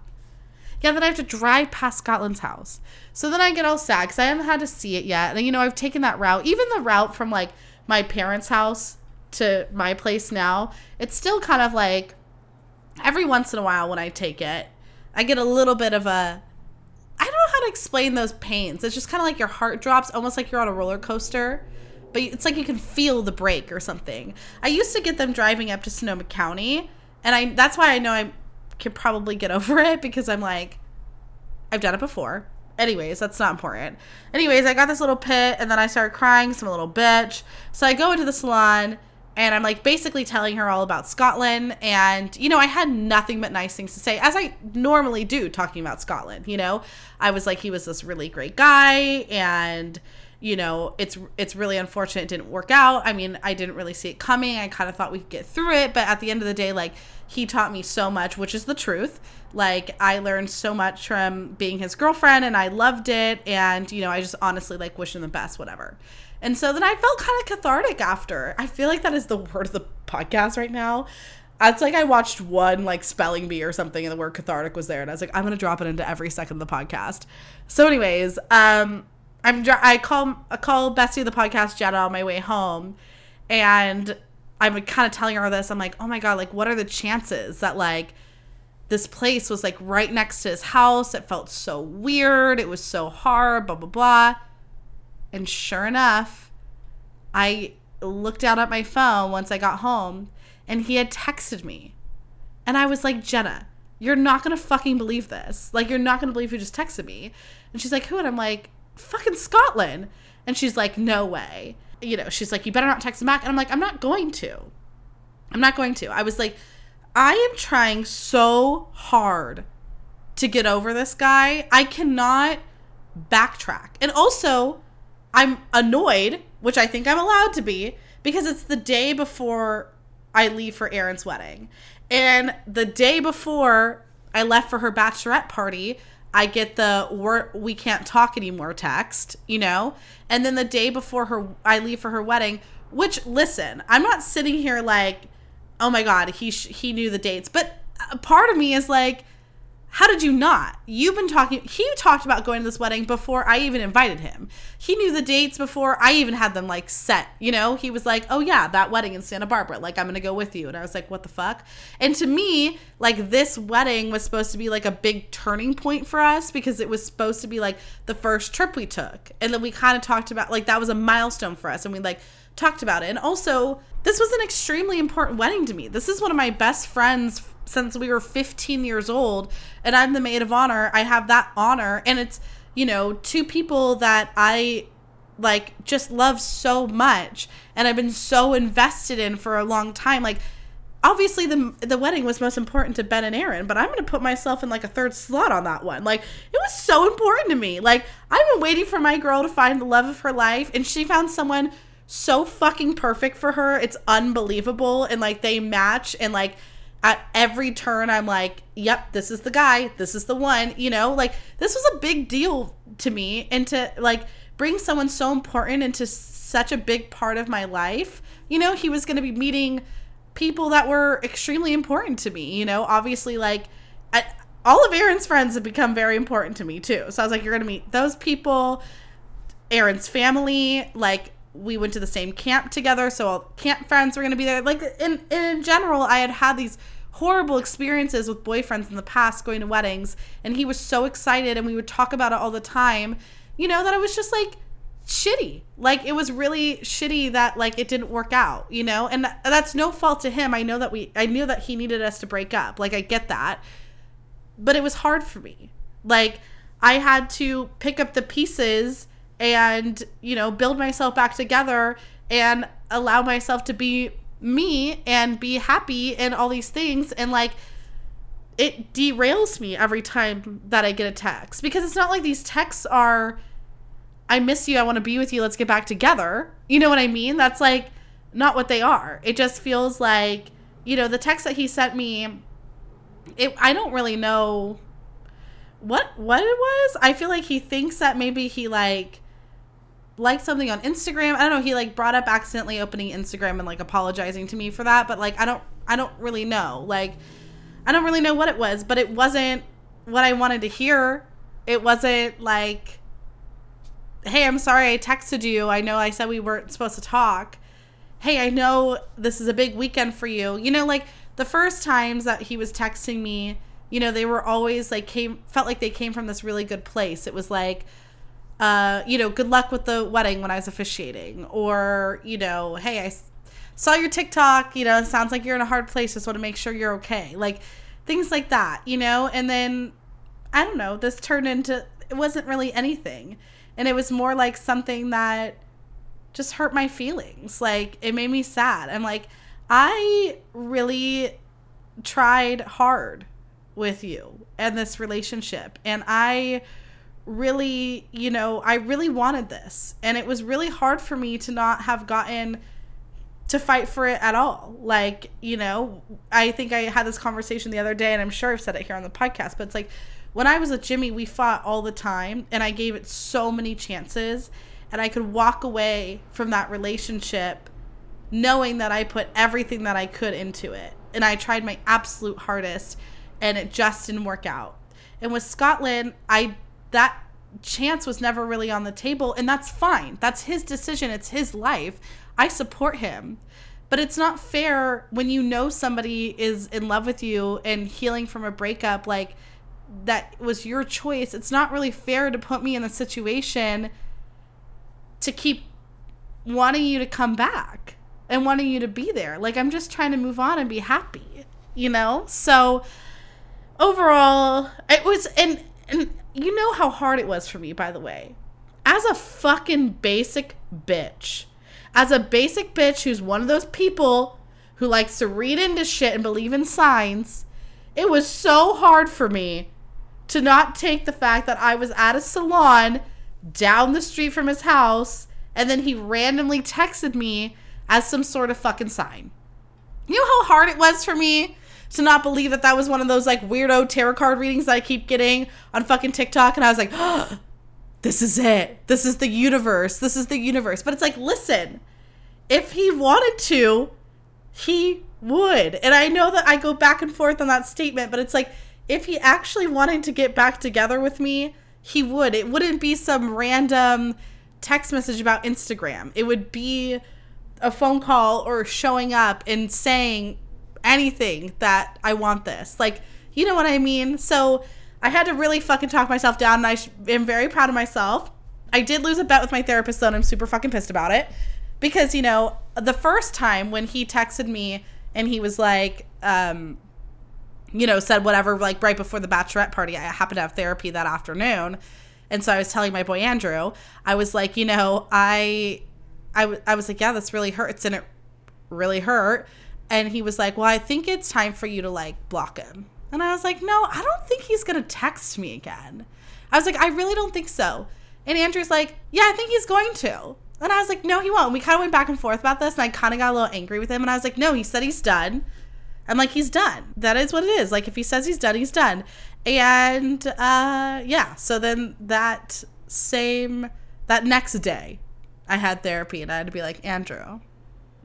Yeah, then I have to drive past Scotland's house. So then I get all sad because I haven't had to see it yet. And, you know, I've taken that route. Even the route from like my parents' house to my place now, it's still kind of like every once in a while when I take it, I get a little bit of a. I don't know how to explain those pains. It's just kind of like your heart drops, almost like you're on a roller coaster. But it's like you can feel the break or something. I used to get them driving up to Sonoma County, and I that's why I know I can probably get *laughs* over it because I'm like, I've done it before. Anyways, that's not important. Anyways, I got this little pit and then I started crying, some little bitch. So I go into the salon and I'm like basically telling her all about Scotland. And, you know, I had nothing but nice things to say, as I normally do talking about Scotland. You know, I was like, he was this really great guy and you know it's it's really unfortunate it didn't work out. I mean i didn't really see it coming. I kind of thought we could get through it but at the end of the day like he taught me so much which is the truth. Like i learned so much from being his girlfriend and i loved it and you know i just honestly like wish him the best whatever. And so then i felt kind of cathartic after. I feel like that is the word of the podcast right now. It's like I watched one like spelling bee or something and the word cathartic was there and I was like I'm going to drop it into every second of the podcast. So anyways, um I'm I call I call Bessie the podcast Jenna on my way home, and I'm kind of telling her this. I'm like, oh my god, like what are the chances that like this place was like right next to his house? It felt so weird. It was so hard. Blah blah blah. And sure enough, I looked down at my phone once I got home, and he had texted me, and I was like, Jenna, you're not gonna fucking believe this. Like you're not gonna believe who just texted me. And she's like, who? And I'm like fucking Scotland. And she's like, no way. You know, she's like, you better not text him back. And I'm like, I'm not going to. I'm not going to. I was like, I am trying so hard to get over this guy. I cannot backtrack. And also, I'm annoyed, which I think I'm allowed to be, because it's the day before I leave for Erin's wedding. And the day before I left for her bachelorette party, I get the we're, we can't talk anymore text, you know? And then the day before her I leave for her wedding, which listen, I'm not sitting here like, "Oh my god, he sh- he knew the dates." But a part of me is like, how did you not? You've been talking. He talked about going to this wedding before I even invited him. He knew the dates before I even had them like set. You know, he was like, "Oh yeah, that wedding in Santa Barbara. Like, I'm gonna go with you." And I was like, "What the fuck?" And to me, like this wedding was supposed to be like a big turning point for us because it was supposed to be like the first trip we took, and then we kind of talked about like that was a milestone for us, and we like talked about it. And also, this was an extremely important wedding to me. This is one of my best friends since we were 15 years old and I'm the maid of honor. I have that honor and it's, you know, two people that I like just love so much and I've been so invested in for a long time. Like obviously the the wedding was most important to Ben and Erin, but I'm going to put myself in like a third slot on that one. Like it was so important to me. Like I've been waiting for my girl to find the love of her life and she found someone so fucking perfect for her. It's unbelievable and like they match and like at every turn I'm like, yep, this is the guy, this is the one, you know? Like this was a big deal to me and to like bring someone so important into such a big part of my life. You know, he was going to be meeting people that were extremely important to me, you know? Obviously like I, all of Erin's friends have become very important to me too. So I was like, you're going to meet those people, Erin's family, like we went to the same camp together, so all camp friends were going to be there. Like in in general, I had had these horrible experiences with boyfriends in the past going to weddings, and he was so excited, and we would talk about it all the time. You know that I was just like shitty. Like it was really shitty that like it didn't work out, you know? And that's no fault to him. I know that we I knew that he needed us to break up. Like I get that. But it was hard for me. Like I had to pick up the pieces and you know build myself back together and allow myself to be me and be happy and all these things and like it derails me every time that I get a text because it's not like these texts are I miss you, I want to be with you, let's get back together. You know what I mean? That's like not what they are. It just feels like, you know, the text that he sent me it I don't really know what what it was. I feel like he thinks that maybe he like liked something on Instagram. I don't know. He like brought up accidentally opening Instagram and like apologizing to me for that. But like, I don't, I don't really know. Like, I don't really know what it was, but it wasn't what I wanted to hear. It wasn't like, hey, I'm sorry I texted you. I know I said we weren't supposed to talk. Hey, I know this is a big weekend for you. You know, like the first times that he was texting me, you know, they were always like came felt like they came from this really good place. It was like, uh, you know, good luck with the wedding when I was officiating, or you know, hey, I saw your TikTok. You know, it sounds like you're in a hard place. Just want to make sure you're okay. Like things like that, you know. And then I don't know, this turned into it wasn't really anything. And it was more like something that just hurt my feelings. Like it made me sad. I'm like, I really tried hard with you and this relationship. And I really, you know, I really wanted this. And it was really hard for me to not have gotten to fight for it at all. Like, you know, I think I had this conversation the other day, and I'm sure I've said it here on the podcast, but it's like when I was with Jimmy, we fought all the time, and I gave it so many chances, and I could walk away from that relationship knowing that I put everything that I could into it. And I tried my absolute hardest, and it just didn't work out. And with Scotland, I that chance was never really on the table, and that's fine. That's his decision, it's his life. I support him. But it's not fair when you know somebody is in love with you and healing from a breakup, like that was your choice. It's not really fair to put me in a situation to keep wanting you to come back and wanting you to be there. Like, I'm just trying to move on and be happy, you know? So, overall, it was, and, and you know how hard it was for me, by the way. As a fucking basic bitch as a basic bitch who's one of those people who likes to read into shit and believe in signs, it was so hard for me to not take the fact that I was at a salon down the street from his house and then he randomly texted me as some sort of fucking sign. You know how hard it was for me to not believe that that was one of those like weirdo tarot card readings that I keep getting on fucking TikTok and I was like, oh, *gasps* this is it. This is the universe. This is the universe. But it's like, listen, if he wanted to, he would. And I know that I go back and forth on that statement, but it's like, if he actually wanted to get back together with me, he would. It wouldn't be some random text message about Instagram. It would be a phone call or showing up and saying anything that I want this. Like, you know what I mean? So I had to really fucking talk myself down, and I am very proud of myself. I did lose a bet with my therapist, though, and I'm super fucking pissed about it. Because, you know, the first time when he texted me and he was like, um, you know, said whatever, like right before the bachelorette party, I happened to have therapy that afternoon. And so I was telling my boy Andrew, I was like, you know, I, I, w- I was like, yeah, this really hurts. And it really hurt. And he was like, well, I think it's time for you to like block him. And I was like, no, I don't think he's going to text me again. I was like, I really don't think so. And Andrew's like, yeah, I think he's going to. And I was like, no, he won't. We kind of went back and forth about this, and I kind of got a little angry with him. And I was like, no, he said he's done. I'm like, he's done. That is what it is. Like, if he says he's done, he's done. And uh, yeah, so then that same, that next day, I had therapy, and I had to be like, Andrew,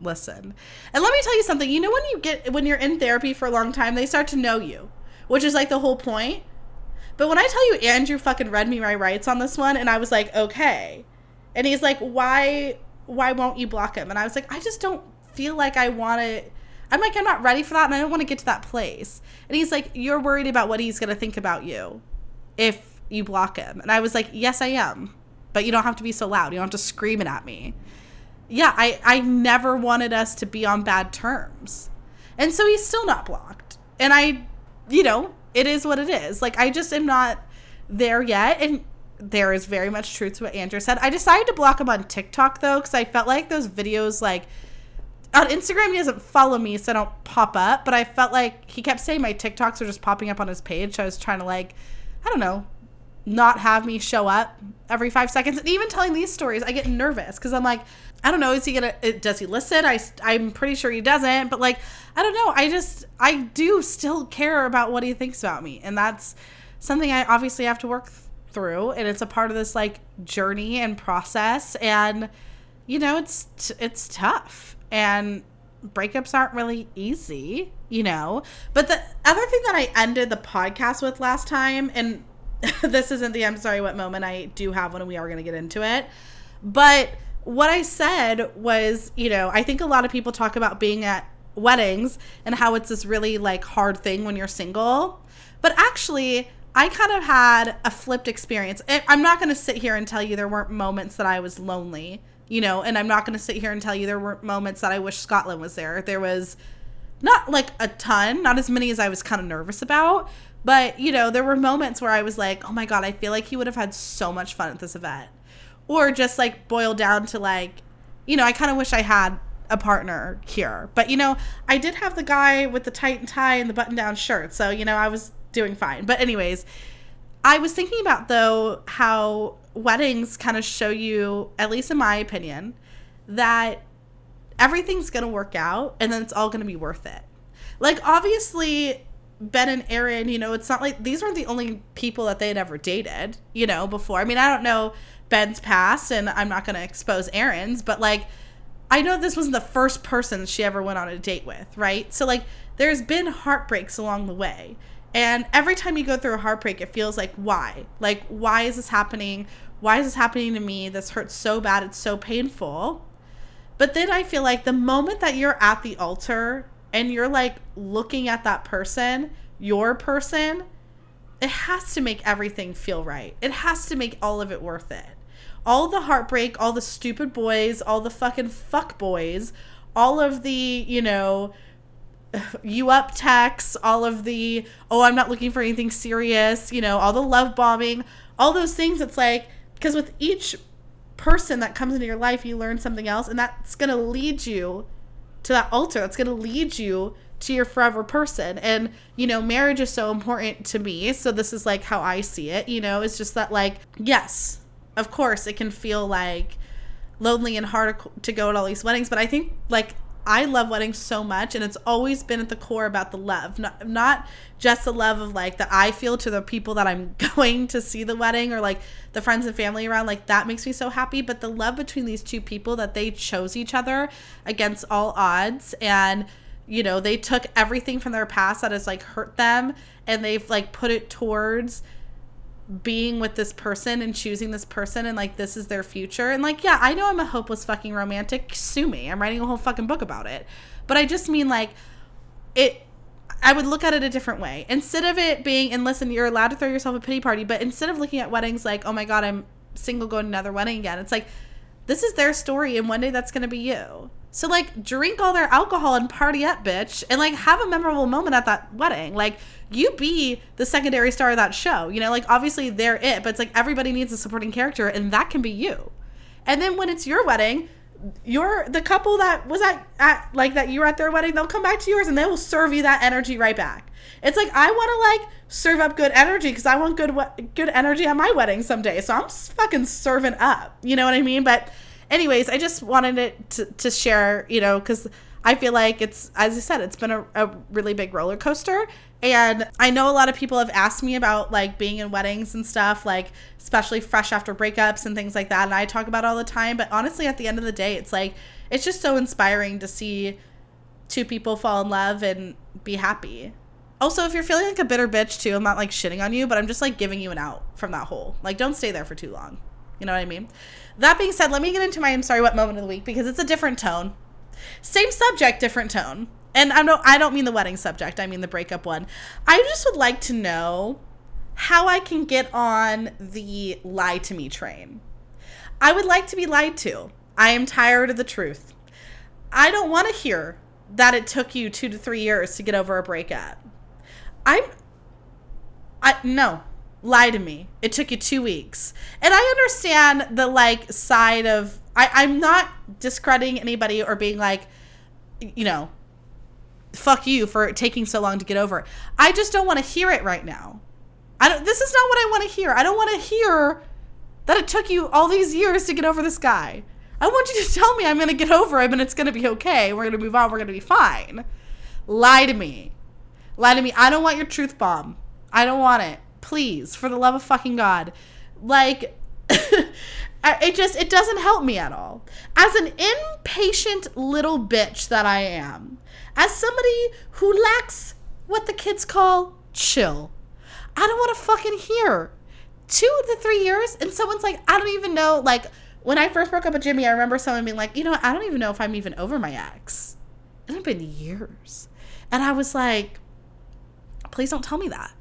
listen. And let me tell you something. You know when you get when you're in therapy for a long time, they start to know you, which is like the whole point. But when I tell you Andrew fucking read me my rights on this one and I was like, "Okay." And he's like, "Why why won't you block him?" And I was like, "I just don't feel like I want to I'm like, I'm not ready for that and I don't want to get to that place. And he's like, You're worried about what he's going to think about you if you block him. And I was like, Yes, I am. But you don't have to be so loud. You don't have to scream it at me yeah, I, I never wanted us to be on bad terms. And so he's still not blocked. And I, you know, it is what it is. Like, I just am not there yet. And there is very much truth to what Andrew said. I decided to block him on TikTok, though, because I felt like those videos, like, on Instagram, he doesn't follow me, so I don't pop up. But I felt like he kept saying my TikToks are just popping up on his page. So I was trying to, like, I don't know, not have me show up every five seconds. And even telling these stories, I get nervous because I'm like, I don't know. Is he gonna? Uh, does he listen? I I'm pretty sure he doesn't. But like, I don't know. I just I do still care about what he thinks about me, and that's something I obviously have to work th- through. And it's a part of this like journey and process. And you know, it's t- it's tough. And breakups aren't really easy, you know. But the other thing that I ended the podcast with last time, and *laughs* this isn't the I'm sorry what moment I do have when we are to get into it, but what I said was, you know, I think a lot of people talk about being at weddings and how it's this really like hard thing when you're single. But actually, I kind of had a flipped experience. I'm not going to sit here and tell you there weren't moments that I was lonely, you know, and I'm not going to sit here and tell you there were moments that I wish Scotland was there. There was not like a ton, not as many as I was kind of nervous about, But, you know, there were moments where I was like, oh my God, I feel like he would have had so much fun at this event. Or just like boil down to like, you know, I kind of wish I had a partner here. But, you know, I did have the guy with the tight and tie and the button down shirt. So, you know, I was doing fine. But, anyways, I was thinking about though how weddings kind of show you, at least in my opinion, that everything's going to work out and then it's all going to be worth it. Like, obviously, Ben and Erin, you know, it's not like these weren't the only people that they had ever dated, you know, before. I mean, I don't know Ben's past and I'm not going to expose Erin's, but like, I know this wasn't the first person she ever went on a date with, right? So, like, there's been heartbreaks along the way. And every time you go through a heartbreak, it feels like, why? Like, why is this happening? Why is this happening to me? This hurts so bad. It's so painful. But then I feel like the moment that you're at the altar and you're like looking at that person, your person, it has to make everything feel right. It has to make all of it worth it. All the heartbreak, all the stupid boys, all the fucking fuck boys, all of the, you know, *sighs* you up texts, all of the, oh, I'm not looking for anything serious, you know, all the love bombing, all those things. It's like, because with each person that comes into your life, you learn something else, and that's going to lead you to that altar that's going to lead you to your forever person. And, you know, marriage is so important to me. So this is like how I see it, you know, it's just that, like, yes, of course, it can feel like lonely and hard to go to all these weddings, but I think, like, I love weddings so much, and it's always been at the core about the love, not, not just the love of like that I feel to the people that I'm *laughs* going to see the wedding or like the friends and family around. Like that makes me so happy, but the love between these two people that they chose each other against all odds, and you know they took everything from their past that has like hurt them, and they've like put it towards being with this person and choosing this person and like this is their future. And like yeah i know i'm a hopeless fucking romantic. Sue me. I'm writing a whole fucking book about it. But i just mean like it i would look at it a different way. Instead of it being and listen you're allowed to throw yourself a pity party but instead of looking at weddings like oh my god i'm single going to another wedding again it's like this is their story and one day that's going to be you. So like drink all their alcohol and party up, bitch, and like have a memorable moment at that wedding. Like you be the secondary star of that show. You know, like obviously they're it, but it's like everybody needs a supporting character, and that can be you. And then when it's your wedding, you're the couple that was at, at like that you were at their wedding, they'll come back to yours and they will serve you that energy right back. It's like I want to like serve up good energy because I want good good energy at my wedding someday. So I'm fucking serving up. You know what I mean? But anyways, I just wanted it to, to share, you know, because I feel like it's, as I said, it's been a, a really big roller coaster. And I know a lot of people have asked me about like being in weddings and stuff, like especially fresh after breakups and things like that. And I talk about all the time. But honestly, at the end of the day, it's like, it's just so inspiring to see two people fall in love and be happy. Also, if you're feeling like a bitter bitch too, I'm not like shitting on you, but I'm just like giving you an out from that hole. Like, don't stay there for too long. You know what I mean? That being said, let me get into my I'm sorry what moment of the week because it's a different tone. Same subject, different tone. And I don't I don't mean the wedding subject, I mean the breakup one. I just would like to know how I can get on the lie to me train. I would like to be lied to. I am tired of the truth. I don't want to hear that it took you 2 to 3 years to get over a breakup. I'm I no lie to me. It took you two weeks. And I understand the like side of I, I'm not discrediting anybody or being like, you know, fuck you for taking so long to get over. I just don't want to hear it right now. I don't this is not what I want to hear. I don't want to hear that it took you all these years to get over this guy. I want you to tell me I'm going to get over him and it's going to be okay. We're going to move on. We're going to be fine. Lie to me. Lie to me. I don't want your truth bomb. I don't want it please for the love of fucking god like *laughs* it just it doesn't help me at all as an impatient little bitch that i am as somebody who lacks what the kids call chill i don't want to fucking hear two to three years and someone's like i don't even know like when i first broke up with jimmy i remember someone being like you know i don't even know if i'm even over my ex It had been years and i was like please don't tell me that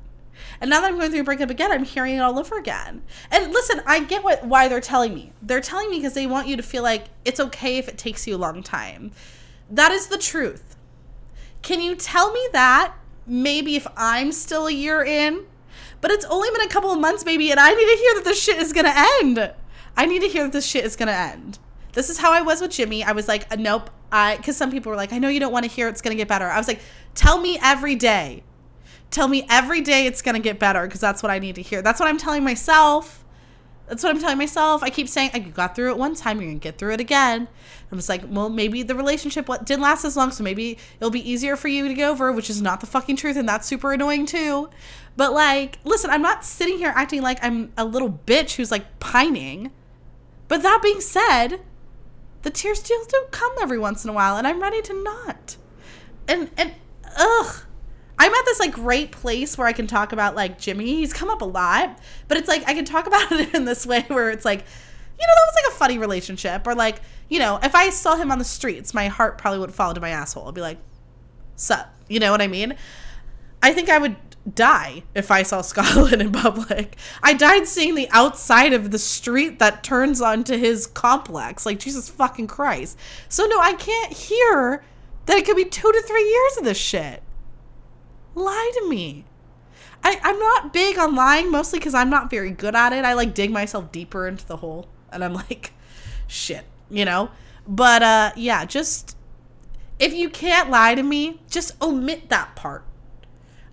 and now that I'm going through a breakup again, I'm hearing it all over again. And listen, I get what why they're telling me. They're telling me because they want you to feel like it's okay if it takes you a long time. That is the truth. Can you tell me that maybe if I'm still a year in, but it's only been a couple of months, baby, and I need to hear that this shit is gonna end. I need to hear that this shit is gonna end. This is how I was with Jimmy. I was like, uh, nope. I because some people were like, I know you don't want to hear it's gonna get better. I was like, tell me every day. Tell me every day it's gonna get better because that's what I need to hear. That's what I'm telling myself. That's what I'm telling myself. I keep saying, I got through it one time, you're gonna get through it again. I'm just like, well, maybe the relationship didn't last as long, so maybe it'll be easier for you to get over, which is not the fucking truth, and that's super annoying too. But like, listen, I'm not sitting here acting like I'm a little bitch who's like pining. But that being said, the tears still do come every once in a while, and I'm ready to not. And and ugh. I'm at this like great place where I can talk about like Jimmy. He's come up a lot, but it's like I can talk *laughs* about it in this way where it's like, you know, that was like a funny relationship, or like, you know, if I saw him on the streets, my heart probably would fall into my asshole. I'd be like, sup, you know what I mean? I think I would die if I saw *laughs* Scotland in public. I died seeing the outside of the street that turns onto his complex. Like, Jesus fucking Christ. So, no, I can't hear that it could be two to three years of this shit. Lie to me. I, I'm not big on lying, mostly because I'm not very good at it. I like dig myself deeper into the hole, and I'm *laughs* like, shit, you know? But uh, yeah, just if you can't lie to me, just omit that part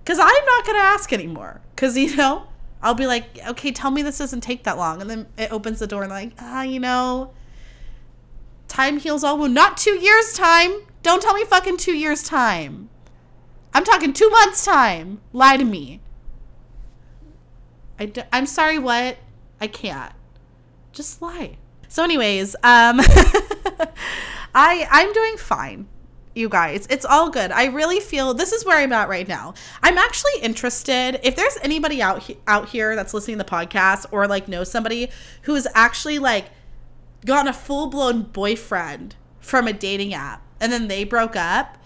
because I'm not going to ask anymore. Because, you know, I'll be like, okay, tell me this doesn't take that long. And then it opens the door and, like, ah, you know, time heals all wounds. Not two years' time. Don't tell me fucking two years' time. I'm talking two months' time. Lie to me. I d- I'm sorry, what? I can't. Just lie. So, anyways, um, *laughs* I I'm doing fine you guys. It's all good. I really feel this is where I'm at right now. I'm actually interested if there's anybody out he- out here that's listening to the podcast or like knows somebody who has actually like gotten a full-blown boyfriend from a dating app and then they broke up.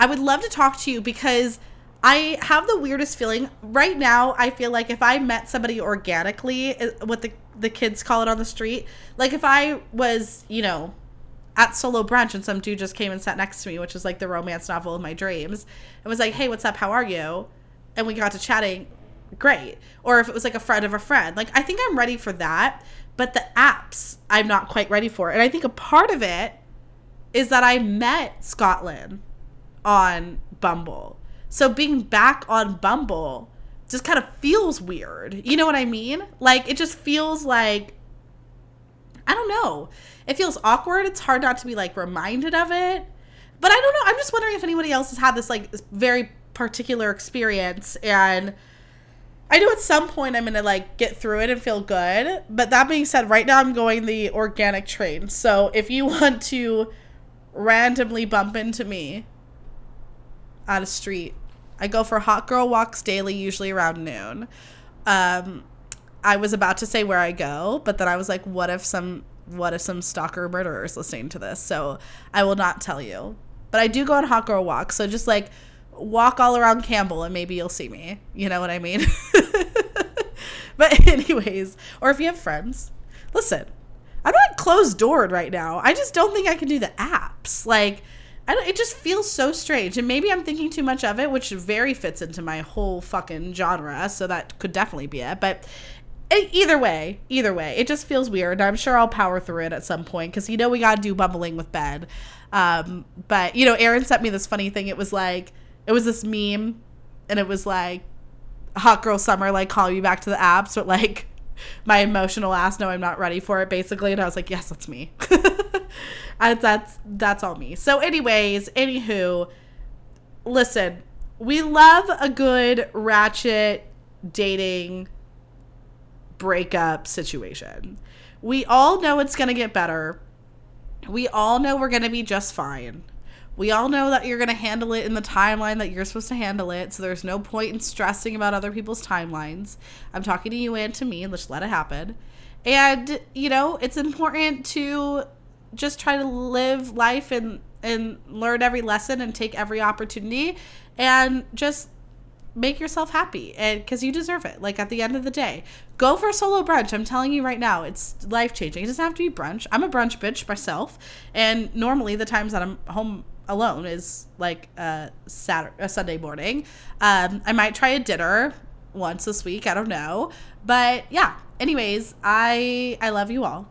I would love to talk to you because I have the weirdest feeling right now. I feel like if I met somebody organically, uh, what the the kids call it on the street, like if I was, you know, at solo brunch and some dude just came and sat next to me, which is like the romance novel of my dreams, and was like, "Hey, what's up? How are you?" And we got to chatting. Great. Or if it was like a friend of a friend, like I think I'm ready for that. But the apps, I'm not quite ready for. And I think a part of it is that I met Scotland on Bumble. So being back on Bumble just kind of feels weird. You know what I mean? Like it just feels like I don't know it feels awkward. It's hard not to be like reminded of it. But I don't know. I'm just wondering if anybody else has had this like very particular experience and I know at some point I'm gonna like get through it and feel good. But that being said, right now I'm going the organic train. So if you *laughs* want to randomly bump into me on a street, I go for hot girl walks daily, usually around noon. Um, I was about to say where I go, but then I was like, what if some what if some stalker murderers listening to this? So I will not tell you. But I do go on hot girl walks. So just like walk all around Campbell and maybe you'll see me. You know what I mean? *laughs* but anyways, or if you have friends, listen. I'm not closed doored right now. I just don't think I can do the apps. Like it just feels so strange. And maybe I'm thinking too much of it, which very fits into my whole fucking genre. So that could definitely be it. But either way, either way, it just feels weird. I'm sure I'll power through it at some point because you know we gotta do bubbling with Ben. Um, but you know, Erin sent me this funny thing. It was like it was this meme, and it was like hot girl summer, like calling me back to the apps, but like *laughs* my emotional ass, no, I'm not ready for it, basically. And I was like, yes, that's me. *laughs* and that's that's all me. So, anyways, anywho, listen, we love a good ratchet dating breakup situation. We all know it's to get better. We all know we're to be just fine. We all know that you're going to handle it in the timeline that you're supposed to handle it. So there's no point in stressing about other people's timelines. I'm talking to you and to me. Let's let it happen. And, you know, it's important to just try to live life and and learn every lesson and take every opportunity and just make yourself happy and because you deserve it like at the end of the day go for solo brunch i'm telling you right now it's life changing it doesn't have to be brunch i'm a brunch bitch myself and normally the times that i'm home alone is like a Saturday, a Sunday morning. Um, I might try a dinner once this week. I don't know, but yeah. Anyways, I I love you all.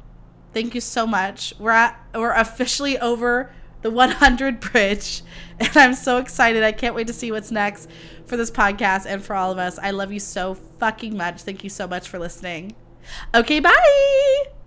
Thank you so much. We're at we're officially over the 100 bridge, *laughs* and I'm so excited. I can't wait to see what's next for this podcast and for all of us. I love you so fucking much. Thank you so much for listening. Okay, bye.